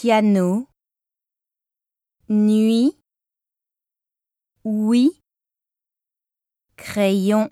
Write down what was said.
piano, nuit, oui, crayon.